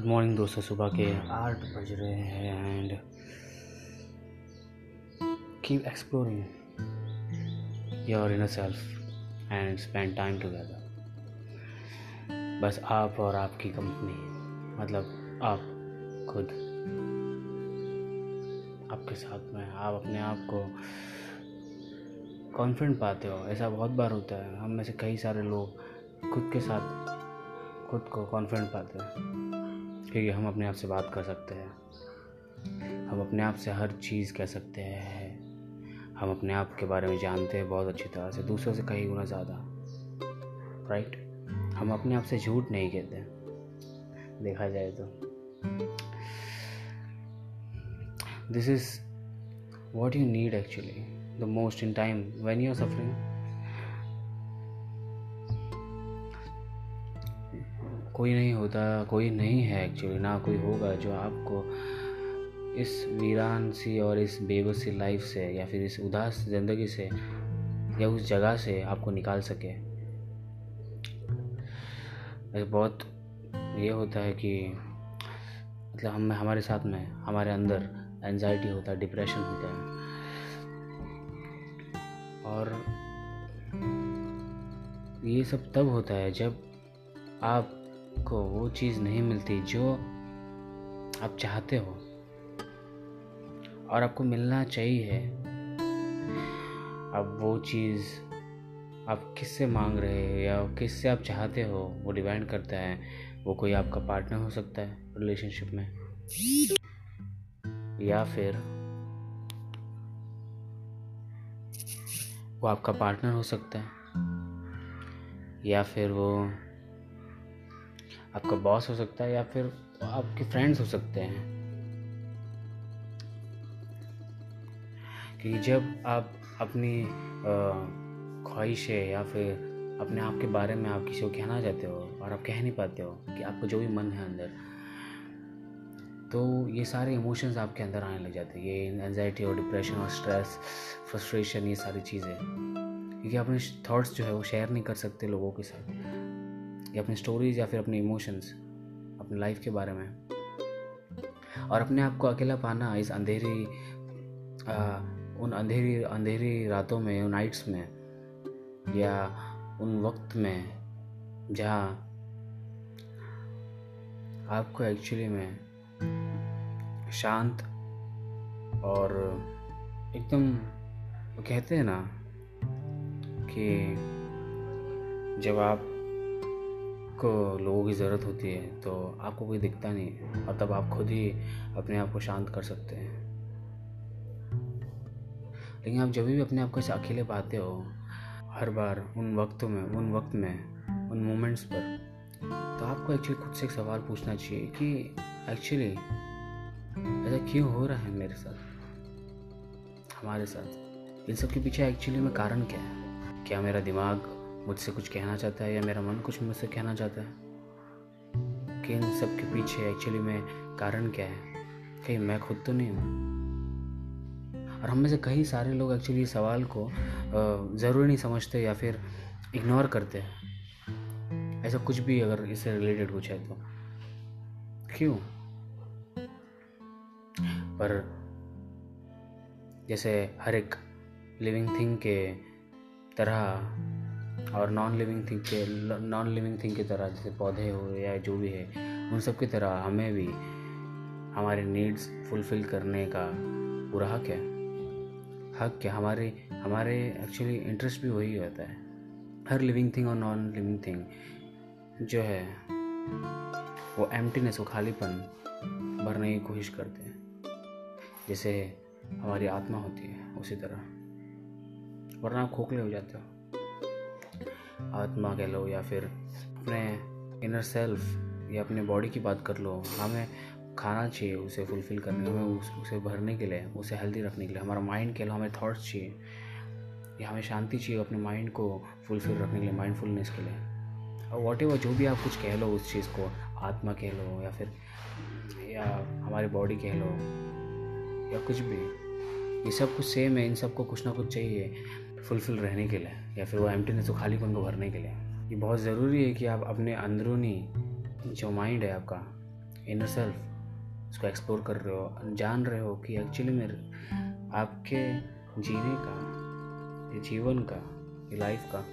Good morning दोस्तों सुबह के आठ बज रहे हैं and keep exploring your inner self and spend time together बस आप और आपकी कंपनी मतलब आप खुद आपके साथ में आप अपने आप को कॉन्फिडेंट पाते हो। ऐसा बहुत बार होता है हम में से कई सारे लोग खुद के साथ खुद को कॉन्फिडेंट पाते हैं। क्योंकि हम अपने आप से बात कर सकते हैं। हम अपने आप से हर चीज़ कह सकते हैं। हम अपने आप के बारे में जानते हैं बहुत अच्छी तरह से, दूसरों से कई गुना ज़्यादा। राइट हम अपने आप से झूठ नहीं कहते देखा जाए तो। This is what you need actually the most in time when you are suffering कोई नहीं होता, कोई नहीं है एक्चुअली ना कोई होगा जो आपको इस वीरान सी और इस बेबस लाइफ से या फिर इस उदास ज़िंदगी से या उस जगह से आपको निकाल सके। बहुत ये होता है कि मतलब हम, हमारे साथ में, हमारे अंदर एनजाइटी होता है डिप्रेशन होता है। और ये सब तब होता है जब आप को वो चीज़ नहीं मिलती जो आप चाहते हो। और आपको मिलना चाहिए। अब वो चीज़ आप किससे मांग रहे हो या किससे आप चाहते हो, वो डिपेंड करता है। वो कोई आपका पार्टनर हो सकता है रिलेशनशिप में। या फिर वो आपका पार्टनर हो सकता है। या फिर वो आपका बॉस हो सकता है या फिर आपके फ्रेंड्स हो सकते हैं। क्योंकि जब आप अपनी ख्वाहिशें या फिर अपने आप के बारे में आप किसी को कहना चाहते हो और आप कह नहीं पाते हो कि आपको जो भी मन है अंदर तो ये सारे इमोशंस आपके अंदर आने लग जाते हैं। ये एनजाइटी और डिप्रेशन और स्ट्रेस फ्रस्ट्रेशन ये सारी चीज़ें। क्योंकि अपने थॉट्स जो है वो शेयर नहीं कर सकते लोगों के साथ। या अपनी स्टोरीज या फिर अपने इमोशंस अपनी लाइफ के बारे में। और अपने आप को अकेला पाना इस अंधेरी आ, उन अंधेरी अंधेरी रातों में उन नाइट्स में या उन वक्त में जहाँ आपको एक्चुअली में शांत और एकदम कहते हैं ना कि जब आप आपको लोगों की ज़रूरत होती है तो आपको कोई दिखता नहीं और तब आप खुद ही अपने आप को शांत कर सकते हैं। लेकिन आप जब भी अपने आप को अकेले पाते हो, हर बार उन वक्तों में, उन वक्त में, उन मोमेंट्स पर तो आपको एक्चुअली खुद से एक सवाल पूछना चाहिए कि एक्चुअली ऐसा क्यों हो रहा है मेरे साथ, हमारे साथ? इन सब के पीछे एक्चुअली में कारण क्या है? क्या मेरा दिमाग मुझसे कुछ कहना चाहता है या मेरा मन कुछ मुझसे कहना चाहता है? कि इन सब के पीछे एक्चुअली में कारण क्या है? कहीं मैं खुद तो नहीं हूँ? और हम में से कई सारे लोग एक्चुअली सवाल को ज़रूरी नहीं समझते या फिर इग्नोर करते हैं। ऐसा कुछ भी अगर इससे रिलेटेड कुछ है तो। क्यों? पर जैसे हर एक लिविंग थिंग के तरह और नॉन लिविंग थिंग के नॉन लिविंग थिंग की तरह, जैसे पौधे हो या जो भी है, उन सब की तरह हमें भी हमारे नीड्स फुलफ़िल करने का पूरा हक है। हक क्या? हमारे हमारे एक्चुअली इंटरेस्ट भी वही होता है। हर लिविंग थिंग और नॉन लिविंग थिंग जो है, वो एम्प्टीनेस वो खालीपन भरने की कोशिश करते हैं। जैसे हमारी आत्मा होती है, उसी तरह। वरना आप खोखले हो जाते हो। आत्मा कह लो या फिर अपने इनर सेल्फ या अपने बॉडी की बात कर लो हमें खाना चाहिए उसे फुलफ़िल करने हमें उस, उसे भरने के लिए उसे हेल्दी रखने के लिए। हमारा माइंड कह लो हमें थॉट्स चाहिए या हमें शांति चाहिए अपने माइंड को फुलफ़िल रखने के लिए माइंडफुलनेस के लिए। और वॉट एवर जो भी आप कुछ कह लो उस चीज़ को आत्मा कह लो या फिर या हमारी बॉडी कह लो या कुछ भी ये सब कुछ सेम है इन सबको कुछ ना कुछ चाहिए। फुलफिल रहने के लिए, या फिर वो एम्प्टीनेस को खालीपन को भरने के लिए। ये बहुत ज़रूरी है कि आप अपने अंदरूनी जो माइंड है आपका इनर सेल्फ उसको एक्सप्लोर कर रहे हो, जान रहे हो कि एक्चुअली में आपके जीने का जीवन का लाइफ का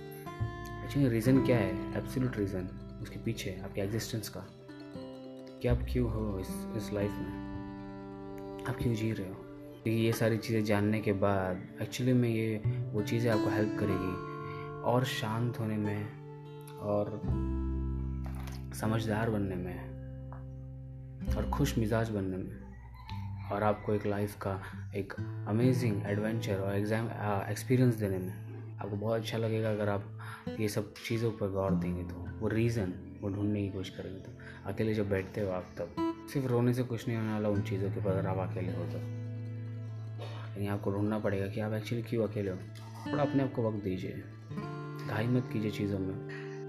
एक्चुअली रीज़न क्या है? एब्सोल्यूट रीज़न उसके पीछे, आपके एग्जिस्टेंस का। कि आप क्यों हो इस इस लाइफ में? आप क्यों जी रहे हो? क्योंकि ये सारी चीज़ें जानने के बाद एक्चुअली में ये, वो चीज़ें आपको हेल्प करेगी और शांत होने में और समझदार बनने में और खुश मिजाज बनने में और आपको एक लाइफ का एक अमेजिंग एडवेंचर और एग्ज़ाम एक्सपीरियंस देने में आपको बहुत अच्छा लगेगा अगर आप ये सब चीज़ों पर गौर देंगे तो। वो रीज़न वो ढूँढने की कोशिश करेंगे तो। अकेले जब बैठते हो आप तब। सिर्फ़ रोने से कुछ नहीं होने वाला उन चीज़ों के अगर आप अकेले हो तो। लेकिन आपको ढूंढना पड़ेगा कि आप एक्चुअली क्यों अकेले हो। थोड़ा अपने आप को वक्त दीजिए। घाई मत कीजिए चीज़ों में।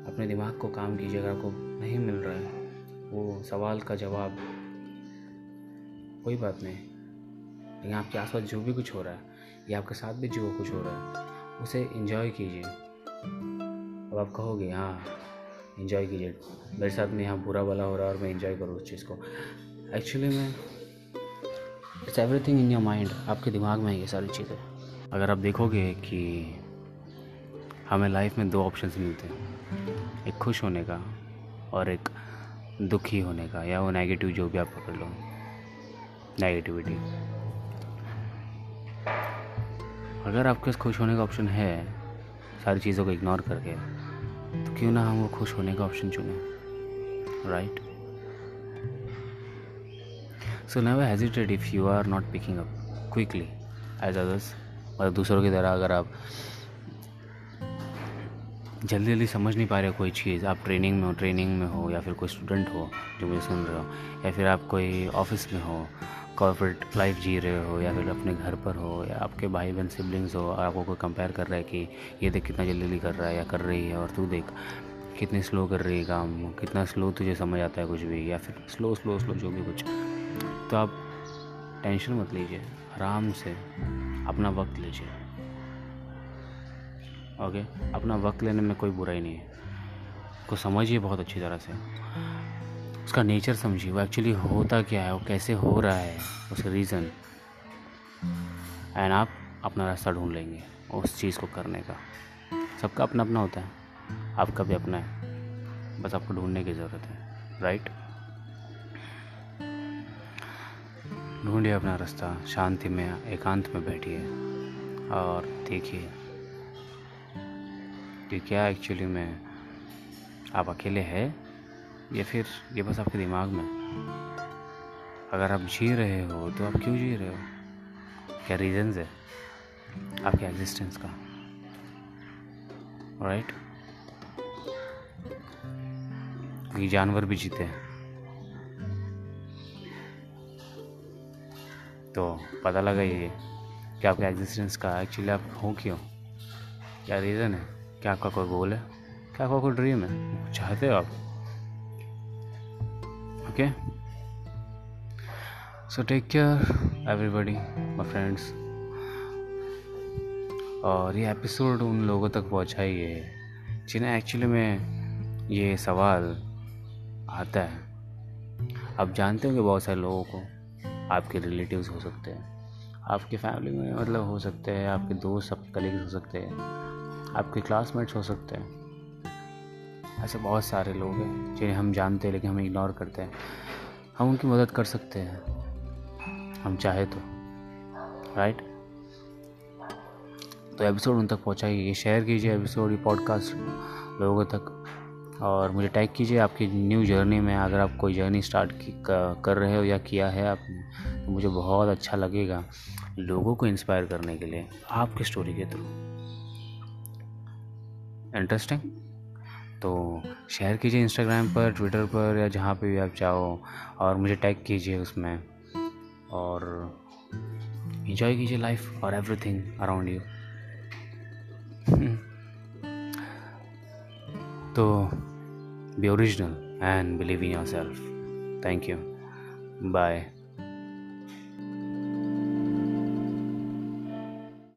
अपने दिमाग को काम कीजिए, अगर आपको नहीं मिल रहा है, वो सवाल का जवाब। कोई बात नहीं। लेकिन आपके आसपास जो भी कुछ हो रहा है, या आपके साथ भी जो कुछ हो रहा है, उसे इन्जॉय कीजिए। अब आप कहोगे हाँ इन्जॉय कीजिए। मेरे साथ में यहाँ बुरा वाला हो रहा है और मैं इन्जॉय करूँ उस चीज़ को। एक्चुअली में it's everything in your mind आपके दिमाग में है ये सारी चीज़ें। अगर आप देखोगे कि हमें लाइफ में दो ऑप्शंस मिलते हैं। एक खुश होने का और एक दुखी होने का, या वो नेगेटिव जो भी आप पकड़ लो। नेगेटिविटी अगर आपके पास खुश होने का ऑप्शन है, सारी चीज़ों को इग्नोर करके तो क्यों ना हम वो खुश होने का ऑप्शन चुने? Right so never hesitate if you are not picking up quickly as others मतलब दूसरों की तरह अगर आप जल्दी जल्दी समझ नहीं पा रहे कोई चीज़, आप ट्रेनिंग में हो ट्रेनिंग में हो, या फिर कोई स्टूडेंट हो जो मुझे सुन रहे हो, या फिर आप कोई ऑफ़िस में हो कॉर्पोरेट लाइफ जी रहे हो, या फिर अपने घर पर हो, या आपके भाई बहन सिबलिंग्स हो, और आपको कोई कंपेयर कर रहा है कि ये देख कितना जल्दी जल्दी कर रहा है, या कर रही है, और तू देख कितनी स्लो कर रही है काम, कितना स्लो तुझे समझ आता है कुछ भी, या फिर स्लो स्लो स्लो जो भी कुछ। तो आप टेंशन मत लीजिए, आराम से अपना वक्त लीजिए। ओके? अपना वक्त लेने में कोई बुराई नहीं है। को समझिए बहुत अच्छी तरह से। उसका नेचर समझिए, वो एक्चुअली होता क्या है, वो कैसे हो रहा है उसका रीज़न एंड आप अपना रास्ता ढूंढ लेंगे उस चीज़ को करने का। सबका अपना अपना होता है। आपका भी अपना है। बस आपको ढूँढने की ज़रूरत है। राइट ढूंढिए अपना रास्ता, शांति में, एकांत में बैठिए। और देखिए कि क्या एक्चुअली में आप अकेले हैं, या फिर ये बस आपके दिमाग में? अगर आप जी रहे हो तो आप क्यों जी रहे हो? क्या रीजंस है आपके एग्जिस्टेंस का? राइट क्योंकि जानवर भी जीते हैं। तो पता लगा ये, कि आपके एग्जिस्टेंस का एक्चुअली आप हो क्यों? क्या रीज़न है? क्या आपका कोई गोल है? क्या आपका कोई ड्रीम है? चाहते हो आप? Okay so take care everybody, my friends और ये एपिसोड उन लोगों तक पहुंचाइए, जिन्हें एक्चुअली में ये सवाल आता है। आप जानते होंगे बहुत सारे लोगों को आपके रिलेटिव्स हो सकते हैं, आपके फैमिली में मतलब हो सकते हैं, आपके दोस्त सब कलीग्स हो सकते हैं, आपके क्लासमेट्स हो सकते हैं। ऐसे बहुत सारे लोग हैं जिन्हें हम जानते हैं लेकिन हम इग्नोर करते हैं। हम उनकी मदद कर सकते हैं, हम चाहे तो राइट तो एपिसोड उन तक पहुँचाइए, ये शेयर कीजिए एपिसोड ये पॉडकास्ट लोगों तक। और मुझे टैग कीजिए आपकी न्यू जर्नी में अगर आप कोई जर्नी स्टार्ट कर रहे हो या किया है आपने तो मुझे बहुत अच्छा लगेगा लोगों को इंस्पायर करने के लिए आपकी स्टोरी के थ्रू इंटरेस्टिंग तो शेयर कीजिए इंस्टाग्राम पर ट्विटर पर या जहाँ पे भी आप चाहो और मुझे टैग कीजिए उसमें और इन्जॉय कीजिए लाइफ और everything around you So be original and believe in yourself. Thank you. Bye.